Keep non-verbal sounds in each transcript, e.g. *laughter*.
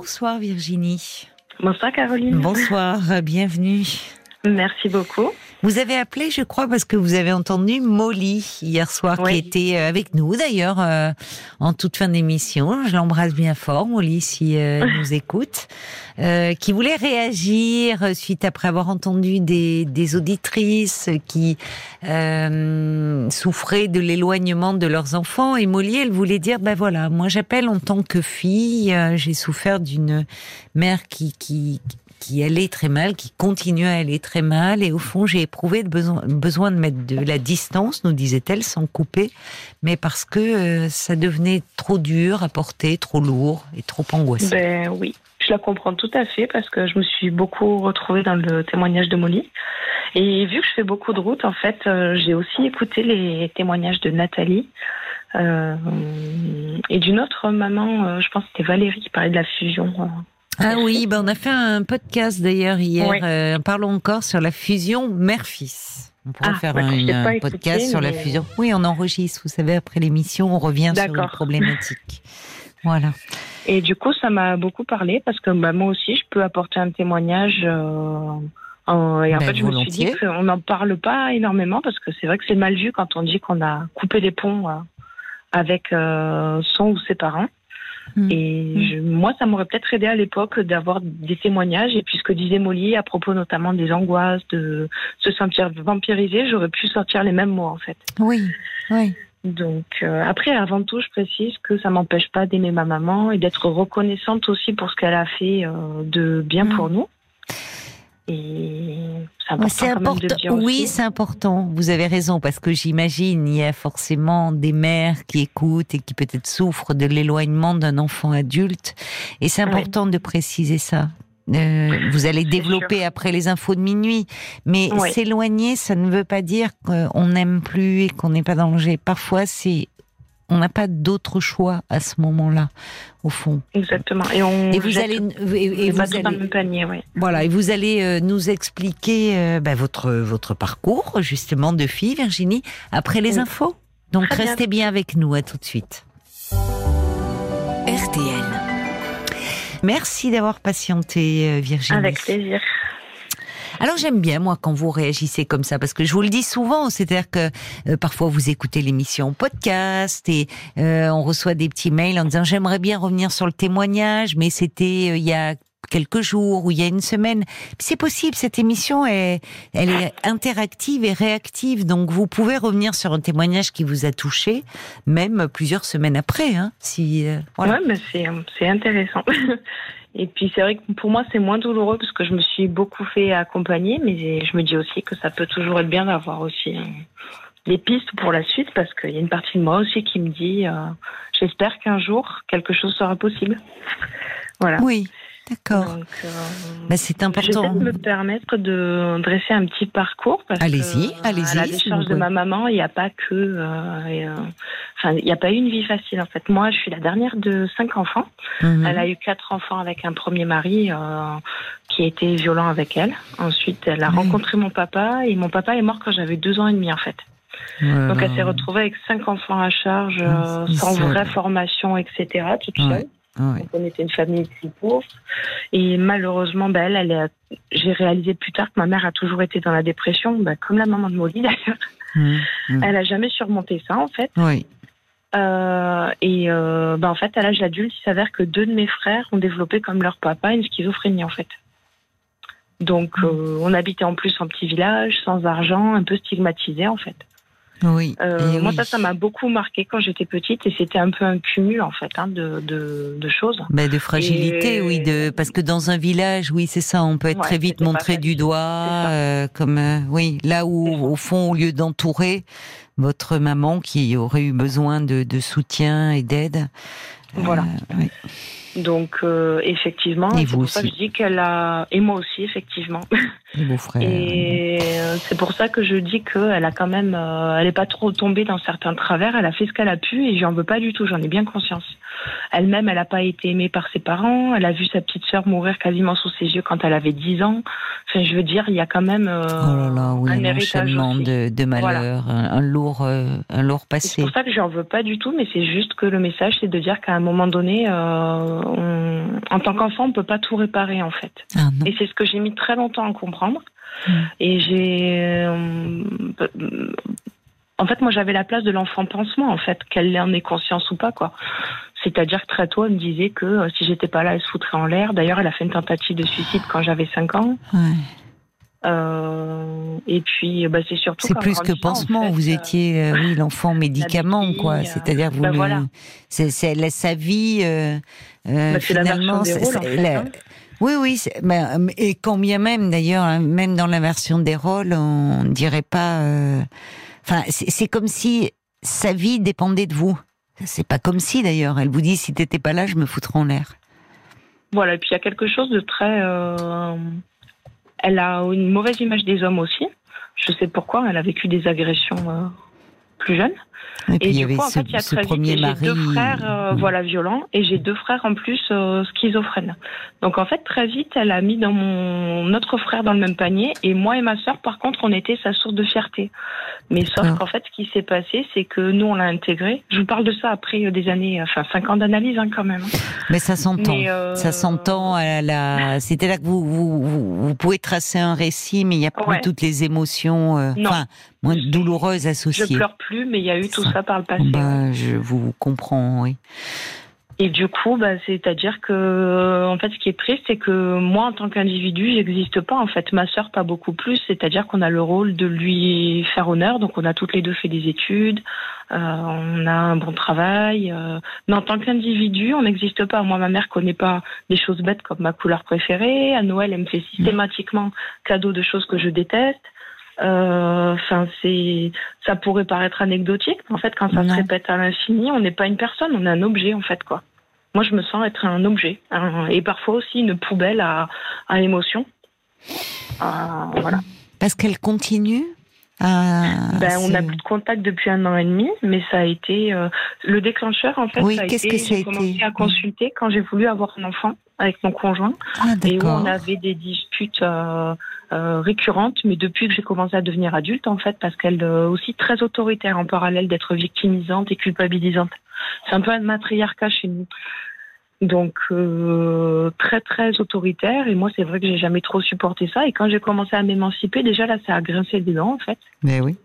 Bonsoir Virginie. Bonsoir Caroline. Bonsoir, bienvenue. Merci beaucoup. Vous avez appelé, je crois, parce que vous avez entendu Molly hier soir, qui était euh, avec nous d'ailleurs euh, en toute fin d'émission. Je l'embrasse bien fort, Molly, si euh, elle *laughs* nous écoute, qui voulait réagir suite après avoir entendu des, des auditrices qui souffraient de l'éloignement de leurs enfants. Et Molly, elle voulait dire, ben voilà, moi j'appelle en tant que fille, j'ai souffert d'une mère qui, qui qui allait très mal, qui continue à aller très mal. Et au fond, j'ai éprouvé le besoin, de mettre de la distance, nous disait-elle, sans couper, mais parce que euh, ça devenait trop dur à porter, trop lourd et trop angoissant. Ben oui, je la comprends tout à fait parce que je me suis beaucoup retrouvée dans le témoignage de Molly. Et vu que je fais beaucoup de routes, en fait, euh, j'ai aussi écouté les témoignages de Nathalie. Euh, et d'une autre maman, je pense que c'était Valérie qui parlait de la fusion ah oui, ben on a fait un podcast d'ailleurs hier. Euh, parlons encore sur la fusion mère-fils. On pourrait ah, faire un, podcast sur la fusion. Oui, on enregistre. Vous savez, après l'émission, on revient sur les problématiques. Voilà. Et du coup, ça m'a beaucoup parlé parce que bah, moi aussi, je peux apporter un témoignage. Euh, et en ben, fait, je me suis dit qu'on n'en parle pas énormément parce que c'est vrai que c'est mal vu quand on dit qu'on a coupé des ponts euh, avec son ou ses parents. Mm. Et moi, ça m'aurait peut-être aidé à l'époque d'avoir des témoignages. Et puis ce que disait Molly à propos notamment des angoisses, de se sentir vampirisé, j'aurais pu sortir les mêmes mots en fait. Oui, oui. Donc euh, après, avant tout, je précise que ça m'empêche pas d'aimer ma maman et d'être reconnaissante aussi pour ce qu'elle a fait euh, de bien mm. pour nous. Et c'est important. Oui, c'est important. Vous avez raison parce que j'imagine il y a forcément des mères qui écoutent et qui peut-être souffrent de l'éloignement d'un enfant adulte. Et c'est important de préciser ça. Euh, vous allez développer après les infos de minuit, mais s'éloigner, ça ne veut pas dire qu'on n'aime plus et qu'on n'est pas danger. Parfois, c'est on n'a pas d'autre choix à ce moment-là, au fond. Exactement. Et, on vous allez, et, vous allez, dans panier, oui. Voilà, et vous allez euh, nous expliquer euh, bah, votre votre parcours justement de fille, Virginie, après les infos. Donc restez bien. bien avec nous. À tout de suite. RTL. Merci d'avoir patienté, euh, Virginie. Avec plaisir. Alors j'aime bien moi quand vous réagissez comme ça parce que je vous le dis souvent, c'est-à-dire que euh, parfois vous écoutez l'émission podcast et euh, on reçoit des petits mails en disant j'aimerais bien revenir sur le témoignage, mais c'était euh, il y a quelques jours ou il y a une semaine. C'est possible, cette émission est, elle est interactive et réactive, donc vous pouvez revenir sur un témoignage qui vous a touché, même plusieurs semaines après. Hein, si, voilà. Ouais, mais c'est intéressant. *laughs* Et puis c'est vrai que pour moi c'est moins douloureux parce que je me suis beaucoup fait accompagner, mais je me dis aussi que ça peut toujours être bien d'avoir aussi euh, des pistes pour la suite parce qu'il y a une partie de moi aussi qui me dit euh, j'espère qu'un jour quelque chose sera possible. Voilà. Oui. D'accord. Euh, bah, c'est important. Je vais me permettre de dresser un petit parcours. Allez-y, allez-y. À la décharge de ma maman, il n'y a pas que, euh, euh, enfin, il n'y a pas eu une vie facile en fait. Moi, je suis la dernière de cinq enfants. Mhm. Elle a eu quatre enfants avec un premier mari qui a été violent avec elle. Ensuite, elle a rencontré mon papa et mon papa est mort quand j'avais deux ans et demi en fait. Donc elle s'est retrouvée avec cinq enfants à charge, sans vraie formation, etc. Toute seule. Ah on était une famille très pauvre. Et malheureusement, bah, elle, elle j'ai réalisé plus tard que ma mère a toujours été dans la dépression, bah, comme la maman de Molly *laughs* d'ailleurs. Mmh, mmh. Elle a jamais surmonté ça, en fait. Oui. Euh, et euh, bah, en fait, à l'âge adulte, il s'avère que deux de mes frères ont développé, comme leur papa, une schizophrénie, en fait. Donc, mmh. euh, on habitait en plus en petit village, sans argent, un peu stigmatisé, en fait. Oui. Euh, moi, ça, ça m'a beaucoup marqué quand j'étais petite et c'était un peu un cumul en fait hein, de, de, de, choses. Ben, de fragilité, oui, de parce que dans un village, oui, c'est ça, on peut être très vite montré du doigt, euh, comme euh, oui, là où au fond, au lieu d'entourer votre maman qui aurait eu besoin de, de soutien et d'aide. Voilà. Oui. Donc euh, effectivement, c'est pour ça que je dis qu'elle a et moi aussi effectivement. *laughs* Et. Et euh, c'est pour ça que je dis qu'elle a quand même, euh, elle est pas trop tombée dans certains travers. Elle a fait ce qu'elle a pu et j'en veux pas du tout. J'en ai bien conscience. Elle-même, elle n'a pas été aimée par ses parents. Elle a vu sa petite sœur mourir quasiment sous ses yeux quand elle avait 10 ans. Enfin, je veux dire, il y a quand même euh, oh là là, oui, un, enchaînement de, de malheur, un, lourd, euh, un lourd passé. C'est pour ça que j'en veux pas du tout, mais c'est juste que le message, c'est de dire qu'à un moment donné, euh, en tant qu'enfant, on peut pas tout réparer en fait. Ah, et c'est ce que j'ai mis très longtemps à comprendre. Hmm. Et j'ai en fait, moi, j'avais la place de l'enfant pansement, en fait, qu'elle en ait conscience ou pas, quoi. C'est-à-dire que très tôt, elle me disait que euh, si j'étais pas là, elle se foutrait en l'air. D'ailleurs, elle a fait une tentative de suicide quand j'avais 5 ans. Euh, et puis, bah, c'est surtout. C'est plus que pansement. vous euh, étiez, oui, l'enfant médicament, quoi. C'est-à-dire, vous bah, le, c'est, c'est sa vie. Bah, finalement, hein. oui, oui. et quand bien même, d'ailleurs, hein, même dans l'inversion des rôles, on ne dirait pas. Enfin, c'est comme si sa vie dépendait de vous. C'est pas comme si d'ailleurs. Elle vous dit si t'étais pas là, je me foutrais en l'air. Voilà. Et puis il y a quelque chose de très. Euh, elle a une mauvaise image des hommes aussi. Je sais pourquoi. Elle a vécu des agressions euh, plus jeune. Et, du coup, en fait, il y a très vite, j'ai deux frères, euh, voilà, violents, et j'ai deux frères en plus euh, schizophrènes. Donc en fait, très vite, elle a mis dans mon notre frère dans le même panier, et moi et ma sœur, par contre, on était sa source de fierté. Mais sauf qu'en fait, ce qui s'est passé, c'est que nous, on l'a intégré. Je vous parle de ça après euh, des années, enfin cinq ans d'analyse hein, quand même. Mais ça s'entend. Ça s'entend. La... C'était là que vous, vous, vous, pouvez tracer un récit, mais il n'y a plus toutes les émotions. Enfin, moins douloureuses associées. Je pleure plus, mais il y a eu tout ça par le passé. Bah, je vous comprends, oui. Et du coup, bah, c'est-à-dire que, en fait, ce qui est triste, c'est que moi, en tant qu'individu, j'existe pas. En fait, ma sœur, pas beaucoup plus. C'est-à-dire qu'on a le rôle de lui faire honneur. Donc, on a toutes les deux fait des études, euh, on a un bon travail. Euh, mais en tant qu'individu, on n'existe pas. Moi, ma mère connaît pas des choses bêtes comme ma couleur préférée. À Noël, elle me fait systématiquement cadeau de choses que je déteste. Euh, enfin, c'est, ça pourrait paraître anecdotique, mais en fait, quand ça se répète à l'infini, on n'est pas une personne, on est un objet, en fait, quoi. Moi, je me sens être un objet, et parfois aussi une poubelle à, à émotion. Euh, voilà. Parce qu'elle continue ben, on n'a plus de contact depuis un an et demi, mais ça a été euh, le déclencheur en fait. Oui, qu'est-ce que ça a été commencé à consulter quand j'ai voulu avoir un enfant avec mon conjoint ah, et où on avait des disputes euh, euh, récurrentes, mais depuis que j'ai commencé à devenir adulte en fait, parce qu'elle est aussi très autoritaire en parallèle d'être victimisante et culpabilisante. C'est un peu un matriarcat chez nous. Donc euh, très très autoritaire et moi c'est vrai que j'ai jamais trop supporté ça et quand j'ai commencé à m'émanciper déjà là ça a grincé des dents en fait. Mais oui.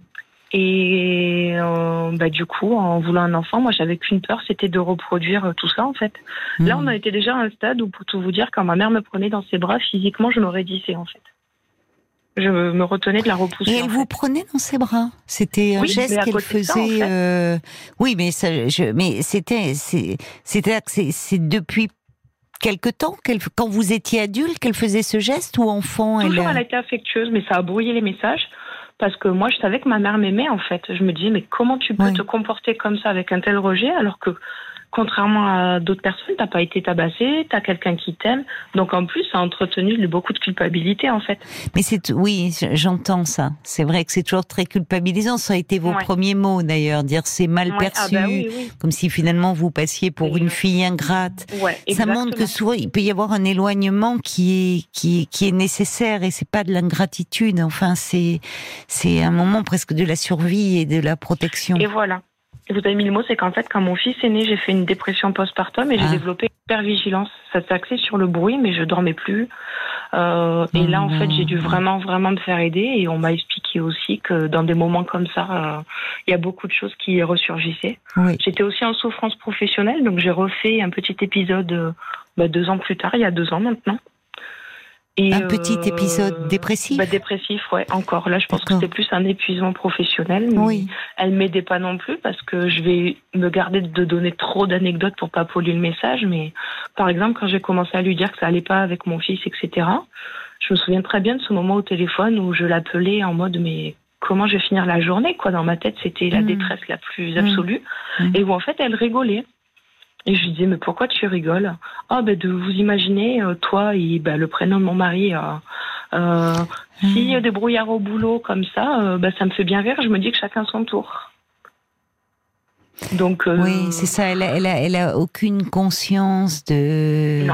Et euh, bah, du coup en voulant un enfant moi j'avais qu'une peur c'était de reproduire tout ça en fait. Là hmm. on a été déjà à un stade où pour tout vous dire quand ma mère me prenait dans ses bras physiquement je m'aurais c'est en fait je me retenais de la repousser. Et elle vous prenait dans ses bras. C'était un geste qu'elle faisait. euh... Oui, mais ça, je... mais c'était, c'était, c'est depuis quelque temps qu'elle, quand vous étiez adulte, qu'elle faisait ce geste ou enfant Toujours, elle... elle a été affectueuse, mais ça a brouillé les messages. Parce que moi, je savais que ma mère m'aimait, en fait. Je me disais, mais comment tu peux te comporter comme ça avec un tel rejet alors que contrairement à d'autres personnes, t'as pas été tabassé, t'as quelqu'un qui t'aime. Donc en plus, ça a entretenu beaucoup de culpabilité en fait. Mais c'est oui, j'entends ça. C'est vrai que c'est toujours très culpabilisant. Ça a été vos premiers mots d'ailleurs, dire c'est mal ah perçu, bah comme si finalement vous passiez pour une fille ingrate. ça montre que souvent il peut y avoir un éloignement qui est qui qui est nécessaire et c'est pas de l'ingratitude. Enfin, c'est c'est un moment presque de la survie et de la protection. Et voilà vous avez mis le mot, c'est qu'en fait, quand mon fils est né, j'ai fait une dépression postpartum et j'ai ah. développé hypervigilance. Ça s'est axé sur le bruit, mais je dormais plus. Euh, et là, en fait, j'ai dû vraiment, vraiment me faire aider. Et on m'a expliqué aussi que dans des moments comme ça, euh, il y a beaucoup de choses qui ressurgissaient. J'étais aussi en souffrance professionnelle, donc j'ai refait un petit épisode euh, bah, deux ans plus tard, il y a deux ans maintenant un petit euh, épisode dépressif bah, Dépressif, ouais, encore. Là, je pense que c'est plus un épuisement professionnel. Mais oui. Elle m'aidait pas non plus parce que je vais me garder de donner trop d'anecdotes pour pas polluer le message. Mais par exemple, quand j'ai commencé à lui dire que ça allait pas avec mon fils, etc., je me souviens très bien de ce moment au téléphone où je l'appelais en mode mais comment je vais finir la journée quoi dans ma tête c'était la mmh. détresse la plus absolue mmh. et où en fait elle rigolait et je lui disais, mais pourquoi tu rigoles? Ah, ben de vous imaginer, euh, toi et ben, le prénom de mon mari, euh, euh, s'il y a des brouillards au boulot comme ça, ben, ça me fait bien rire, je me dis que chacun son tour. Donc euh, oui, c'est ça. Elle a, elle, a, elle a aucune conscience de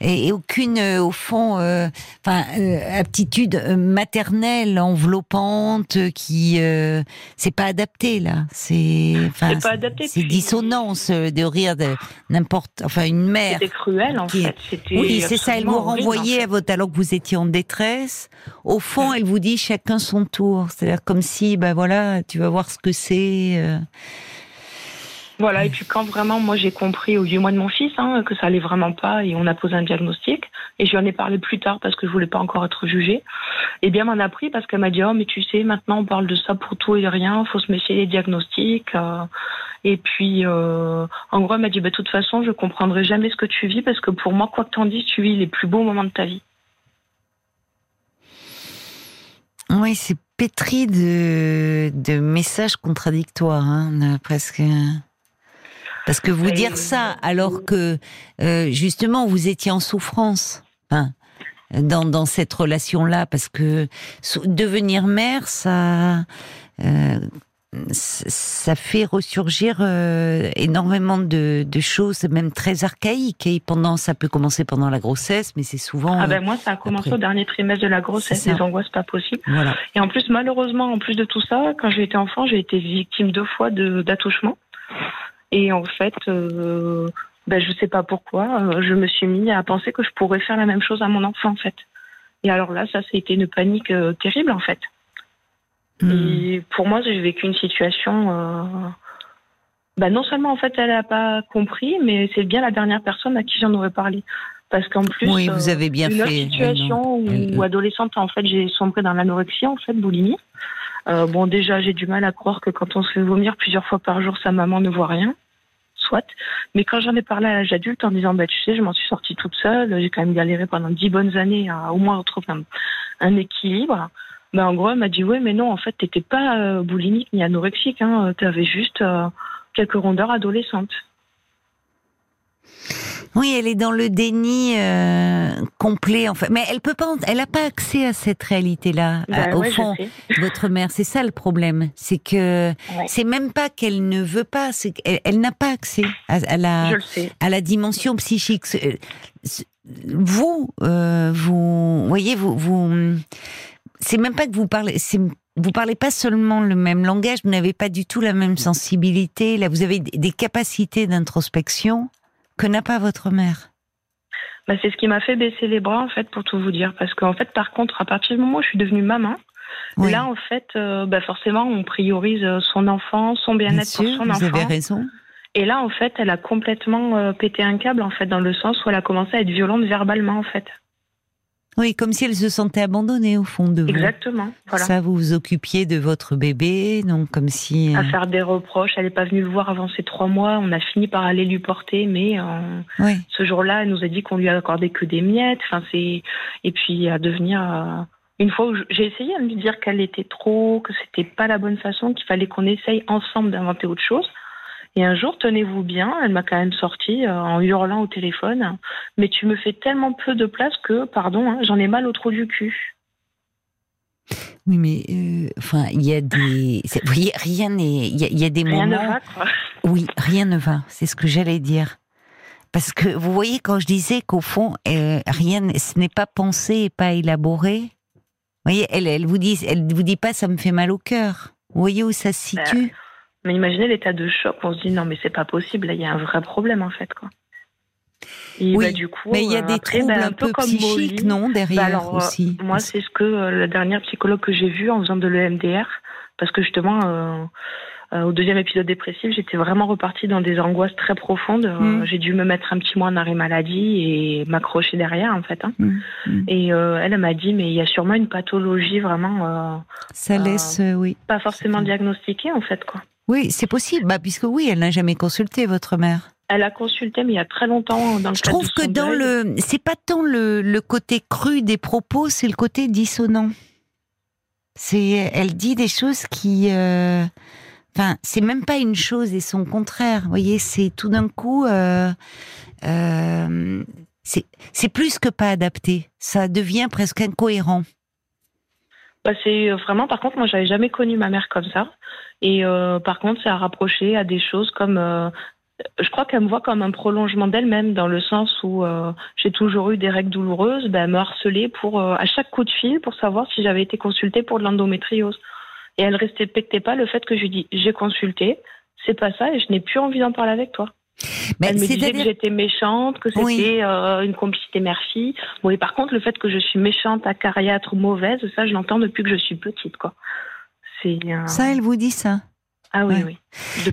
Et, aucune, euh, au fond, euh, enfin, aptitude maternelle enveloppante qui, c'est pas adapté là. C'est, enfin, c'est dissonance de rire de n'importe, enfin, une mère. C'était cruel en fait. Oui, c'est ça. Elle vous renvoyait à votre alors que vous étiez en détresse. Au fond, elle vous dit chacun son tour. C'est-à-dire comme si, ben voilà, tu vas voir ce que c'est. Voilà, et puis quand vraiment, moi j'ai compris au huit mois de mon fils hein, que ça allait vraiment pas et on a posé un diagnostic, et je lui en ai parlé plus tard parce que je voulais pas encore être jugée, et bien m'en a pris parce qu'elle m'a dit, oh mais tu sais, maintenant on parle de ça pour tout et rien, faut se méfier des diagnostics. Euh, et puis, euh, en gros, elle m'a dit, bah, de toute façon, je comprendrai jamais ce que tu vis parce que pour moi, quoi que t'en dises, tu vis les plus beaux moments de ta vie. Oui, c'est pétri de, de messages contradictoires, hein, presque. Parce que vous dire ça alors que euh, justement vous étiez en souffrance hein, dans, dans cette relation-là, parce que devenir mère, ça euh, ça fait ressurgir euh, énormément de, de, choses, même très archaïques. Et pendant, ça peut commencer pendant la grossesse, mais c'est souvent. Ah ben moi, ça a commencé au dernier trimestre de la grossesse, des angoisses pas possibles. Voilà. Et en plus, malheureusement, en plus de tout ça, quand j'ai été enfant, j'ai été victime deux fois d'attouchement. Et en fait, euh, ben, je ne sais pas pourquoi, euh, je me suis mis à penser que je pourrais faire la même chose à mon enfant, en fait. Et alors là, ça, c'était une panique euh, terrible, en fait. Hmm. Et pour moi, j'ai vécu une situation. Ben, non seulement, en fait, elle n'a pas compris, mais c'est bien la dernière personne à qui j'en aurais parlé. Parce qu'en plus, oui, vous avez bien une autre situation où, adolescente, en fait, j'ai sombré dans l'anorexie, en fait, boulimie. Euh, bon, déjà, j'ai du mal à croire que quand on se fait vomir plusieurs fois par jour, sa maman ne voit rien. Soit. Mais quand j'en ai parlé à l'âge adulte en disant, bah, tu sais, je m'en suis sortie toute seule, j'ai quand même galéré pendant dix bonnes années à au moins retrouver un, équilibre. Ben, en gros, elle m'a dit, ouais, mais non, en fait, t'étais pas euh, boulimique ni anorexique, hein, t'avais juste euh, quelques rondeurs adolescentes. Oui, elle est dans le déni euh, complet en fait, mais elle peut pas, elle n'a pas accès à cette réalité-là. Bah au fond, *laughs* votre mère, c'est ça le problème, c'est que c'est même pas qu'elle ne veut pas, c'est qu'elle elle, n'a pas accès à, la à la dimension psychique. Vous, euh, vous voyez, vous, vous, c'est même pas que vous parlez, vous parlez pas seulement le même langage, vous n'avez pas du tout la même sensibilité. Là, vous avez des capacités d'introspection que n'a pas votre mère bah, C'est ce qui m'a fait baisser les bras, en fait, pour tout vous dire. Parce qu'en fait, par contre, à partir du moment où je suis devenue maman, là, en fait, euh, bah, forcément, on priorise euh, son enfant, son bien-être pour son enfant. Vous avez raison. Et là, en fait, elle a complètement euh, pété un câble, en fait, dans le sens où elle a commencé à être violente verbalement, en fait. Oui, comme si elle se sentait abandonnée au fond de vous. Exactement. Voilà. Ça, vous vous occupiez de votre bébé, donc comme si. À euh, faire des reproches. Elle n'est pas venue le voir avant ces trois mois. On a fini par aller lui porter, mais euh, ce jour-là, elle nous a dit qu'on lui a accordé que des miettes. Enfin, c'est et puis à devenir. Euh, une fois où j'ai essayé de lui dire qu'elle était trop, que c'était pas la bonne façon, qu'il fallait qu'on essaye ensemble d'inventer autre chose. Et un jour, tenez-vous bien, elle m'a quand même sorti euh, en hurlant au téléphone, mais tu me fais tellement peu de place que, pardon, hein, j'en ai mal au trou du cul. Oui, mais euh, enfin, il y a des, vous voyez, rien n'est, il y, a des rien moments. Ne va, quoi. Oui, rien ne va. C'est ce que j'allais dire. Parce que vous voyez, quand je disais qu'au fond, euh, rien, ce n'est pas pensé et pas élaboré. Vous voyez, elle, elle vous dit, elle vous dit pas, ça me fait mal au cœur. Vous voyez où ça se ben, situe? Mais imaginez l'état de choc, on se dit non mais c'est pas possible, là il y a un vrai problème en fait quoi. Et oui, bah, du coup, mais il y a euh, des troubles bah, un, peu, psychiques, non, derrière bah, aussi. Euh, moi, c'est ce que euh, la dernière psychologue que j'ai vue en faisant de l'EMDR, parce que justement, au deuxième épisode dépressif, j'étais vraiment repartie dans des angoisses très profondes. Mm. j'ai dû me mettre un petit mois en arrêt maladie et m'accrocher derrière, en fait. Hein. Mm. Mm. Et elle, elle m'a dit, mais il y a sûrement une pathologie vraiment. Ça laisse, oui. Pas forcément diagnostiquée, en fait, quoi. Oui, c'est possible, bah, puisque oui, elle n'a jamais consulté votre mère. Elle a consulté, mais il y a très longtemps. Dans le Je trouve que dans le, c'est pas tant le, le, côté cru des propos, c'est le côté dissonant. C'est, elle dit des choses qui, euh, enfin, c'est même pas une chose et son contraire. Vous voyez, c'est tout d'un coup, euh, euh, c'est plus que pas adapté. Ça devient presque incohérent. bah, c'est vraiment, par contre, moi, j'avais jamais connu ma mère comme ça. Et euh, par contre, ça a rapproché à des choses comme. Euh, je crois qu'elle me voit comme un prolongement d'elle-même, dans le sens où euh, j'ai toujours eu des règles douloureuses. Ben, elle me harcelait pour, à chaque coup de fil pour savoir si j'avais été consultée pour de l'endométriose. Et elle respectait pas le fait que je lui dis j'ai consulté, c'est pas ça et je n'ai plus envie d'en parler avec toi. Mais elle me disait que j'étais méchante, que c'était une complicité mère-fille. Bon, et par contre, le fait que je suis méchante, acariâtre, mauvaise, ça, je l'entends depuis que je suis petite, quoi. Ça, elle vous dit ça? Ah oui, oui.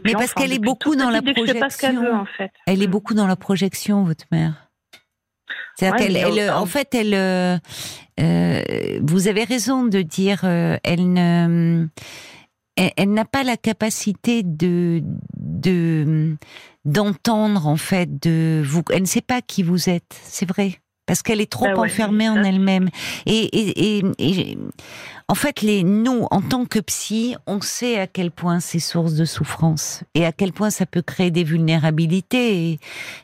Mais parce qu'elle est beaucoup dans la projection. en fait. Elle est mm. beaucoup dans la projection, votre mère. C'est-à-dire en fait, elle, euh, euh, vous avez raison de dire, euh, elle ne, elle, n'a pas la capacité de, de, d'entendre en fait, de vous. Elle ne sait pas qui vous êtes. C'est vrai parce qu'elle est trop bah enfermée en elle-même. Et, et, et, en fait, les nous, en tant que psy, on sait à quel point c'est source de souffrance et à quel point ça peut créer des vulnérabilités.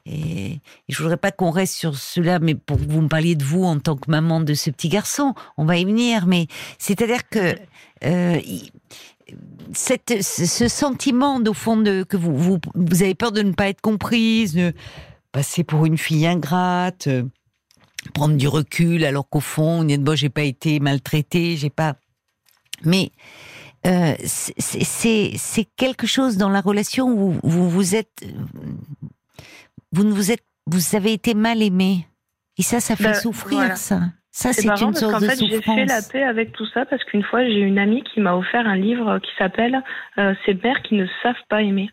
Et, je voudrais pas qu'on reste sur cela, mais pour vous me parliez de vous en tant que maman de ce petit garçon, on va y venir. Mais c'est-à-dire que euh, cette, ce sentiment, au fond, de, que vous, vous, vous avez peur de ne pas être comprise, de passer pour une fille ingrate prendre du recul alors qu'au fond, bon, j'ai pas été maltraitée, j'ai pas. Mais euh, c'est quelque chose dans la relation où vous vous êtes, vous ne vous êtes, vous avez été mal aimé. Et ça, ça fait ben, souffrir, ça. Ça, c'est une source de fait, J'ai fait la paix avec tout ça parce qu'une fois, j'ai une amie qui m'a offert un livre qui s'appelle euh, Ces pères qui ne savent pas aimer.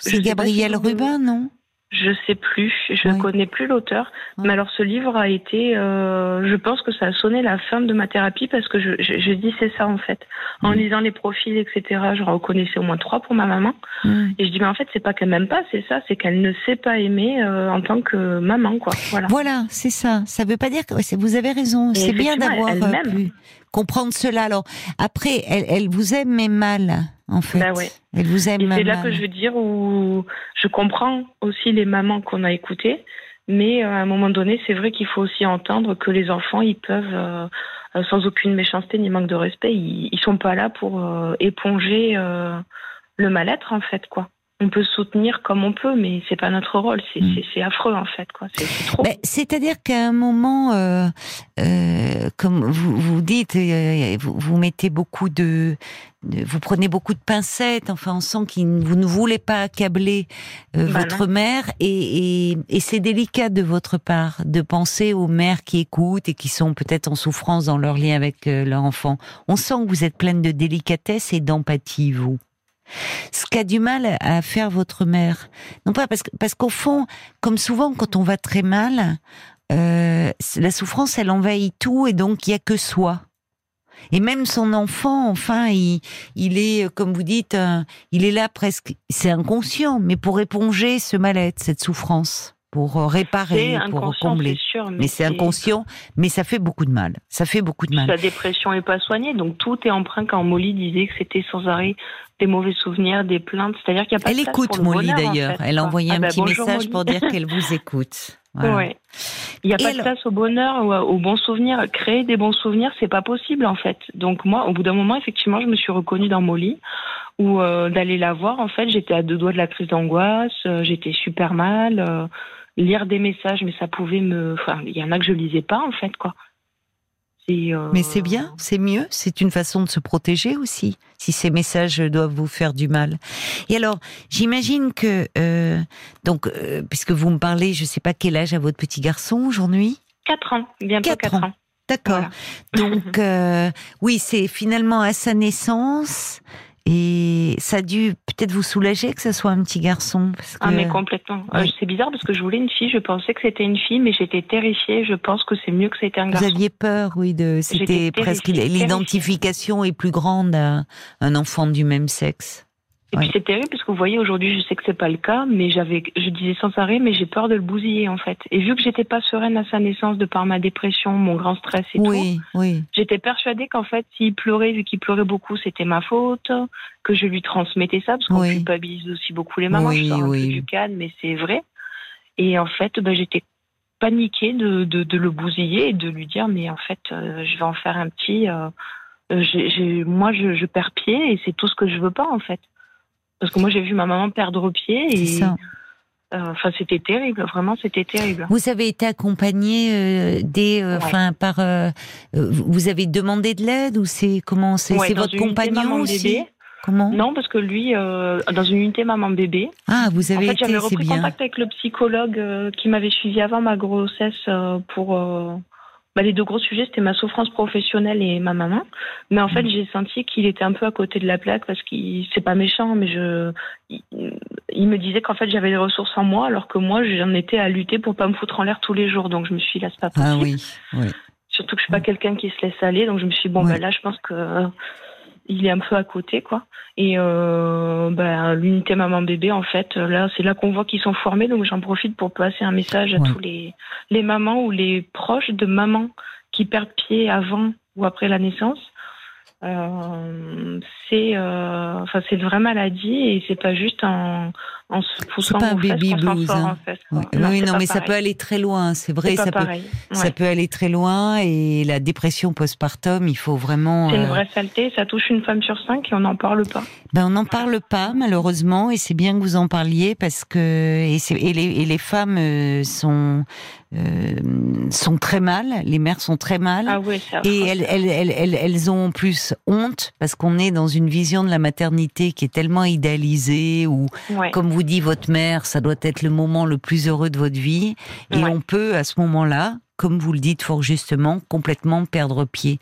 C'est Gabriel Rubin, non? Je sais plus, je ne connais plus l'auteur. Mais alors ce livre a été, euh, je pense que ça a sonné la fin de ma thérapie parce que je, je, dis c'est ça en fait. En lisant les profils, etc., je reconnaissais au moins trois pour ma maman. Et je dis mais en fait c'est pas qu'elle m'aime pas, c'est ça, c'est qu'elle ne sait pas aimer euh, en tant que maman quoi. Voilà. Voilà, c'est ça. Ça veut pas dire que vous avez raison. C'est bien d'avoir euh, pu comprendre cela. Alors après, elle, elle vous aime mais mal en fait. Bah Elle vous aime. C'est là que je veux dire où je comprends aussi les mamans qu'on a écoutées, mais euh, à un moment donné, c'est vrai qu'il faut aussi entendre que les enfants, ils peuvent, euh, euh, sans aucune méchanceté ni manque de respect, ils, ils sont pas là pour éponger le mal-être en fait, quoi on peut soutenir comme on peut, mais c'est pas notre rôle. C'est mm. affreux en fait, quoi. C'est trop. C'est-à-dire qu'à un moment, euh, euh, comme vous, vous dites, euh, vous, vous, mettez beaucoup de, vous prenez beaucoup de pincettes. Enfin, on sent que vous ne voulez pas accabler bah votre mère, et, et, et c'est délicat de votre part de penser aux mères qui écoutent et qui sont peut-être en souffrance dans leur lien avec leur enfant. On sent que vous êtes pleine de délicatesse et d'empathie, vous ce qu'a du mal à faire votre mère. Non pas parce que parce qu'au fond, comme souvent quand on va très mal, euh, la souffrance elle envahit tout et donc il y a que soi. Et même son enfant, enfin, il, il est, comme vous dites, il est là presque, c'est inconscient, mais pour éponger ce mal-être, cette souffrance pour euh, réparer, pour combler. mais, c'est inconscient, mais ça fait beaucoup de mal. Ça fait beaucoup de mal. Sa dépression est pas soignée, donc tout est emprunt quand Molly disait que c'était sans arrêt des mauvais souvenirs, des plaintes. C'est-à-dire qu'il y a pas Elle écoute Molly d'ailleurs. Elle a envoyé ah un bah petit message pour dire qu'elle vous écoute. *laughs* Ouais. Il n'y a pas de place au bonheur ou aux bons souvenirs. Créer des bons souvenirs, c'est pas possible en fait. Donc moi, au bout d'un moment, effectivement, je me suis reconnue dans Molly, ou euh, d'aller la voir. En fait, j'étais à deux doigts de la crise d'angoisse. Euh, j'étais super mal. Euh, lire des messages, mais ça pouvait me. Enfin, il y en a que je lisais pas en fait, quoi. Euh, mais c'est bien, c'est mieux, c'est une façon de se protéger aussi, si ces messages doivent vous faire du mal. Et alors, j'imagine que, euh, donc, euh, puisque vous me parlez, je ne sais pas quel âge a votre petit garçon aujourd'hui? 4 ans, bientôt 4, ans. D'accord. Donc, oui, c'est finalement à sa naissance, et ça a dû peut-être vous soulager que ce soit un petit garçon. Parce Ah mais complètement. Euh, c'est bizarre parce que je voulais une fille, je pensais que c'était une fille, mais j'étais terrifiée. Je pense que c'est mieux que c'était un garçon. Vous aviez peur, oui, de c'était presque l'identification est plus grande à un enfant du même sexe. Et puis c'est terrible parce que vous voyez aujourd'hui, je sais que c'est pas le cas, mais j'avais, je disais sans arrêt, mais j'ai peur de le bousiller en fait. Et vu que j'étais pas sereine à sa naissance de par ma dépression, mon grand stress et oui, tout, oui. j'étais persuadée qu'en fait, s'il pleurait, vu qu'il pleurait beaucoup, c'était ma faute, que je lui transmettais ça parce qu'on culpabilise aussi beaucoup les mamans. je sors un peu du cadre, mais c'est vrai. Et en fait, ben, j'étais paniqué de, de, le bousiller et de lui dire mais en fait je vais en faire un petit. moi je, je, perds pied et c'est tout ce que je veux pas en fait. Parce que moi j'ai vu ma maman perdre pied et. Ça. Enfin, c'était terrible, vraiment, c'était terrible. Vous avez été accompagnée des, enfin, par, vous avez demandé de l'aide ou c'est comment, c'est votre compagnon aussi non, parce que lui, euh, dans une unité maman-bébé. Ah, vous avez en fait, j'avais repris contact avec le psychologue euh, qui m'avait suivi avant ma grossesse euh, pour. Bah, les deux gros sujets, c'était ma souffrance professionnelle et ma maman. Mais en fait, mm. j'ai senti qu'il était un peu à côté de la plaque parce qu'il, c'est pas méchant, mais je, il, me disait qu'en fait, j'avais des ressources en moi, alors que moi, j'en étais à lutter pour pas me foutre en l'air tous les jours. Donc, je me suis dit, là, c'est pas possible. Ah oui, oui. Surtout que je suis pas quelqu'un qui se laisse aller. Donc, je me suis dit, bon, bah, là, je pense que il est un peu à côté, quoi. Et euh, bah, l'unité maman-bébé, en fait, là, c'est là qu'on voit qu'ils sont formés. Donc, j'en profite pour passer un message à tous les, les mamans ou les proches de mamans qui perdent pied avant ou après la naissance. Euh, c'est euh, enfin c'est une vraie maladie et c'est pas juste en, en se poussant pas un baby blues hein. oui, non, mais ça peut aller très loin c'est vrai ça peut, ça peut aller très loin et la dépression postpartum il faut vraiment c'est une euh, vraie saleté ça touche une femme sur cinq et on n'en parle pas. Ben on n'en parle pas malheureusement et c'est bien que vous en parliez parce que et, et, les, et les femmes euh, sont sont très mal, les mères sont très mal, ah oui, et elles, elles, elles, elles, ont en plus honte parce qu'on est dans une vision de la maternité qui est tellement idéalisée, ou comme vous dit votre mère, ça doit être le moment le plus heureux de votre vie, et on peut à ce moment-là comme vous le dites fort justement, complètement perdre pied.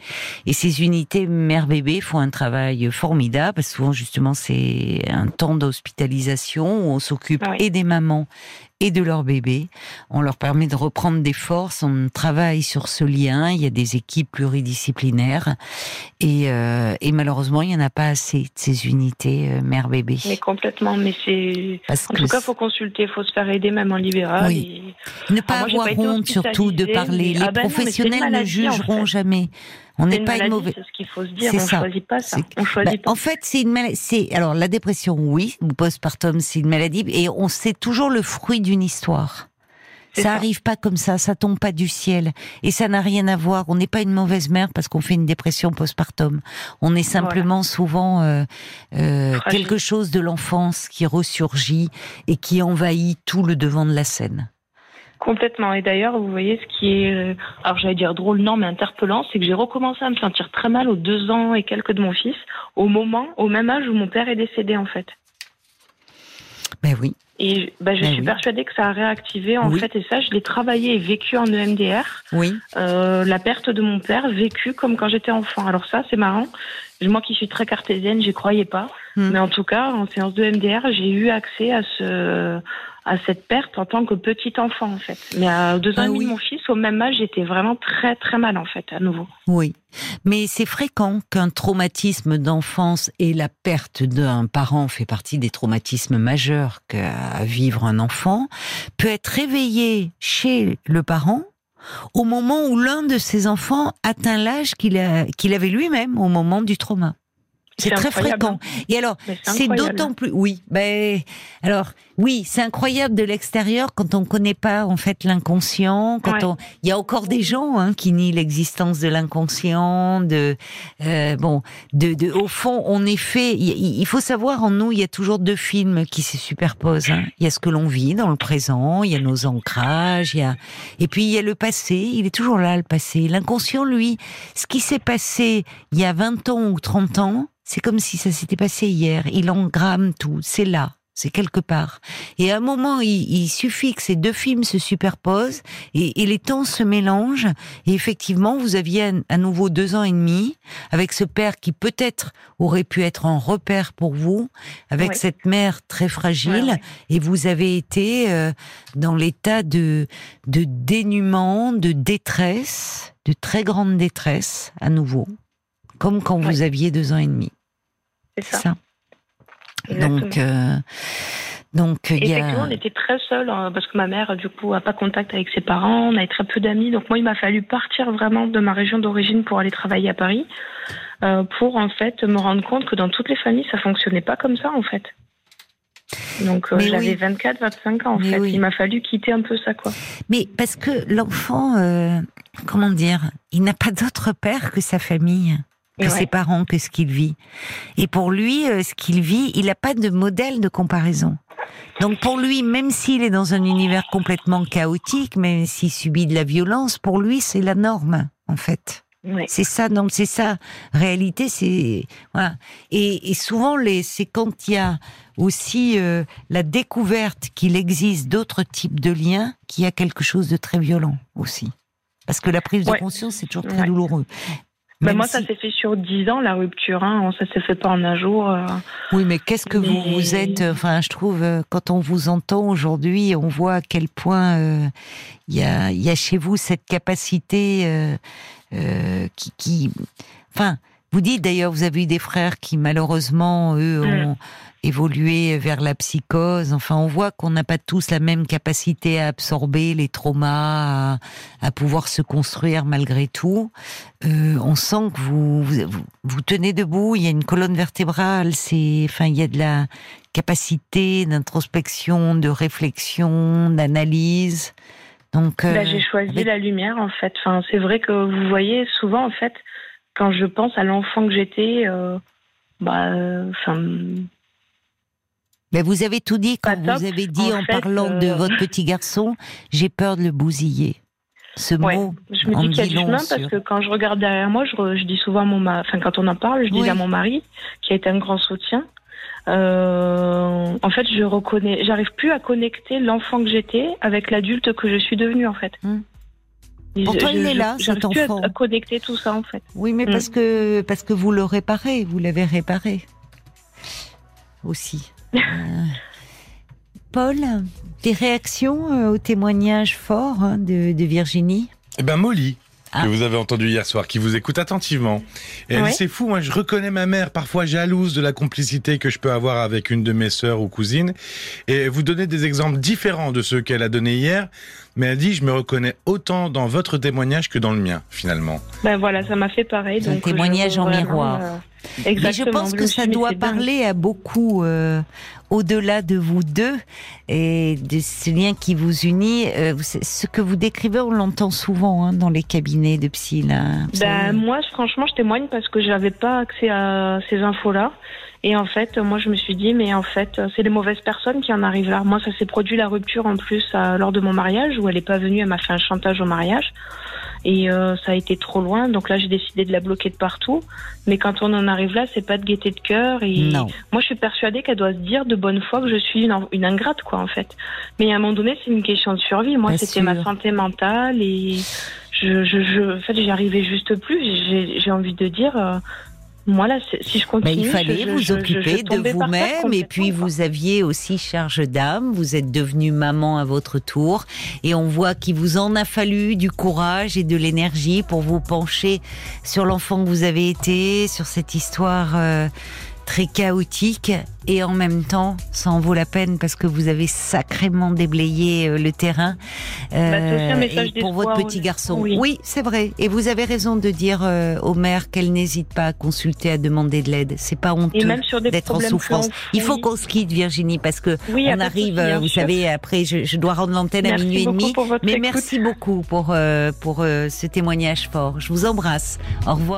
Et ces unités mère-bébé font un travail formidable, parce que souvent justement c'est un temps d'hospitalisation où on s'occupe et des mamans et de leur bébé. On leur permet de reprendre des forces, on travaille sur ce lien, il y a des équipes pluridisciplinaires et, euh, et malheureusement il n'y en a pas assez de ces unités euh, mère-bébé. Mais complètement, mais c'est... En tout cas, il faut consulter, il faut se faire aider même en libéral. Ne pas avoir honte surtout de parler. Les ah ben professionnels ne jugeront jamais. On n'est pas une mauvaise. C'est ce qu'il faut se dire. On choisit pas ça. On choisit bah, En fait, c'est une maladie. Alors la dépression, oui, ou postpartum, c'est une maladie, et on sait toujours le fruit d'une histoire. Ça, ça, arrive pas comme ça, ça tombe pas du ciel, et ça n'a rien à voir. On n'est pas une mauvaise mère parce qu'on fait une dépression postpartum. On est simplement souvent euh, euh, quelque chose de l'enfance qui ressurgit et qui envahit tout le devant de la scène. Complètement. Et d'ailleurs, vous voyez, ce qui est, euh, alors j'allais dire drôle, non, mais interpellant, c'est que j'ai recommencé à me sentir très mal aux deux ans et quelques de mon fils, au moment, au même âge où mon père est décédé, en fait. Ben oui. Et ben, je ben suis persuadée que ça a réactivé, en fait, et ça, je l'ai travaillé et vécu en EMDR. Oui. Euh, la perte de mon père, vécue comme quand j'étais enfant. Alors ça, c'est marrant. Moi qui suis très cartésienne, j'y croyais pas. Hmm. Mais en tout cas, en séance de MDR, j'ai eu accès à ce à cette perte en tant que petit enfant en fait. Mais à deux ans ah et demi, mon fils, au même âge, j'étais vraiment très très mal en fait à nouveau. Oui, mais c'est fréquent qu'un traumatisme d'enfance et la perte d'un parent fait partie des traumatismes majeurs qu'a vivre un enfant peut être réveillé chez le parent au moment où l'un de ses enfants atteint l'âge qu'il avait lui-même au moment du trauma. C'est très fréquent. Et alors, c'est d'autant plus. Oui, ben alors oui, c'est incroyable de l'extérieur quand on connaît pas en fait l'inconscient. Quand on, il y a encore des gens hein, qui nient l'existence de l'inconscient. De euh, bon, de, de, au fond, on est fait. Il, faut savoir en nous, il y a toujours deux films qui se superposent. Hein. Il y a ce que l'on vit dans le présent, il y a nos ancrages, il y a et puis il y a le passé. Il est toujours là le passé. L'inconscient, lui, ce qui s'est passé il y a 20 ans ou 30 ans c'est comme si ça s'était passé hier. Il engramme tout. C'est là. C'est quelque part. Et à un moment, il, suffit que ces deux films se superposent et, les temps se mélangent. Et effectivement, vous aviez à, nouveau deux ans et demi avec ce père qui peut-être aurait pu être un repère pour vous, avec cette mère très fragile. Et vous avez été euh, dans l'état de, de dénuement, de détresse, de très grande détresse à nouveau comme quand vous aviez deux ans et demi. C'est ça. Donc, euh, donc il y a... on était très seuls hein, parce que ma mère, du coup, a pas contact avec ses parents. On avait très peu d'amis. Donc moi, il m'a fallu partir vraiment de ma région d'origine pour aller travailler à Paris, euh, pour en fait me rendre compte que dans toutes les familles, ça fonctionnait pas comme ça, en fait. Donc euh, j'avais 24, 25 ans en fait. Il m'a fallu quitter un peu ça quoi. Mais parce que l'enfant, euh, comment dire, il n'a pas d'autre père que sa famille que ses parents, que ce qu'il vit. Et pour lui, euh, ce qu'il vit, il n'a pas de modèle de comparaison. Donc pour lui, même s'il est dans un univers complètement chaotique, même s'il subit de la violence, pour lui, c'est la norme, en fait. C'est ça, donc c'est ça. Réalité, c'est voilà. Et, et, souvent, les, c'est quand il y a aussi euh, la découverte qu'il existe d'autres types de liens, qu'il y a quelque chose de très violent aussi. Parce que la prise de conscience, c'est toujours très douloureux. Mais moi, ça s'est fait sur dix ans, la rupture. Hein. Ça s'est fait pas en un jour. Euh. Oui, mais qu'est-ce que vous, vous êtes Enfin, je trouve, euh, quand on vous entend aujourd'hui, on voit à quel point il y, a, y, a, chez vous cette capacité euh, qui, qui, enfin, vous dites d'ailleurs, vous avez eu des frères qui malheureusement, eux, mm. ont évolué vers la psychose. Enfin, on voit qu'on n'a pas tous la même capacité à absorber les traumas, à, pouvoir se construire malgré tout. Euh, on sent que vous, vous, vous, tenez debout. Il y a une colonne vertébrale. C'est, enfin, il y a de la capacité d'introspection, de réflexion, d'analyse. Donc, euh, j'ai choisi la lumière en fait. Enfin, c'est vrai que vous voyez souvent en fait quand je pense à l'enfant que j'étais, euh, bah, enfin. Mais vous avez tout dit quand vous avez dit en, parlant de euh, votre petit garçon, j'ai peur de le bousiller. Ce mot. Je me dis qu'il y a du chemin parce que quand je regarde derrière moi, je, dis souvent à mon enfin quand on en parle, je dis à mon mari qui a été un grand soutien. Euh, en fait, je reconnais, j'arrive plus à connecter l'enfant que j'étais avec l'adulte que je suis devenue, en fait. Hmm. Pourtant, il est là, cet enfant. Plus à, connecter tout ça, en fait. Oui, mais parce hmm. que parce que vous le réparez, vous l'avez réparé aussi. *laughs* Euh, Paul, des réactions euh, au témoignage fort hein, de, de Virginie? Eh ben, Molly, que ah. vous avez entendu hier soir, qui vous écoute attentivement. Et elle dit, c'est fou, moi je reconnais ma mère parfois jalouse de la complicité que je peux avoir avec une de mes sœurs ou cousines. Et vous donnez des exemples différents de ceux qu'elle a donnés hier. Mais elle dit, je me reconnais autant dans votre témoignage que dans le mien, finalement. Ben voilà, ça m'a fait pareil. Un témoignage en miroir. Euh, mais je pense que ça doit parler à beaucoup, euh, au-delà de vous deux et de ce lien qui vous unit. Euh, ce que vous décrivez, on l'entend souvent hein, dans les cabinets de psy. Là. Ben, moi, franchement, je témoigne parce que j'avais pas accès à ces infos-là. Et en fait, moi, je me suis dit, mais en fait, c'est les mauvaises personnes qui en arrivent là. Moi, ça s'est produit la rupture en plus lors de mon mariage où elle n'est pas venue, elle m'a fait un chantage au mariage. Et euh, ça a été trop loin, donc là j'ai décidé de la bloquer de partout. Mais quand on en arrive là, c'est pas de gaieté de cœur. Et moi, je suis persuadée qu'elle doit se dire de bonne foi que je suis une, une ingrate, quoi, en fait. Mais à un moment donné, c'est une question de survie. Moi, c'était ma santé mentale et je, je, je en fait, j'y arrivais juste plus. J'ai envie de dire, euh, moi, là, si je continue, Mais il fallait vous occuper de vous-même et puis vous aviez aussi charge d'âme. Vous êtes devenue maman à votre tour et on voit qu'il vous en a fallu du courage et de l'énergie pour vous pencher sur l'enfant que vous avez été, sur cette histoire. Euh, très chaotique et en même temps, ça en vaut la peine parce que vous avez sacrément déblayé euh, le terrain euh, bah, pour votre petit garçon. Oui, c'est vrai. Et vous avez raison de dire euh, aux mères qu'elles n'hésitent pas à consulter, à demander de l'aide. C'est pas honteux d'être en souffrance. Il faut qu'on se quitte, Virginie, parce que on arrive. vous savez, après, je, je dois rendre l'antenne à minuit et demi. Mais merci beaucoup pour pour ce témoignage fort. Je vous embrasse. Au revoir.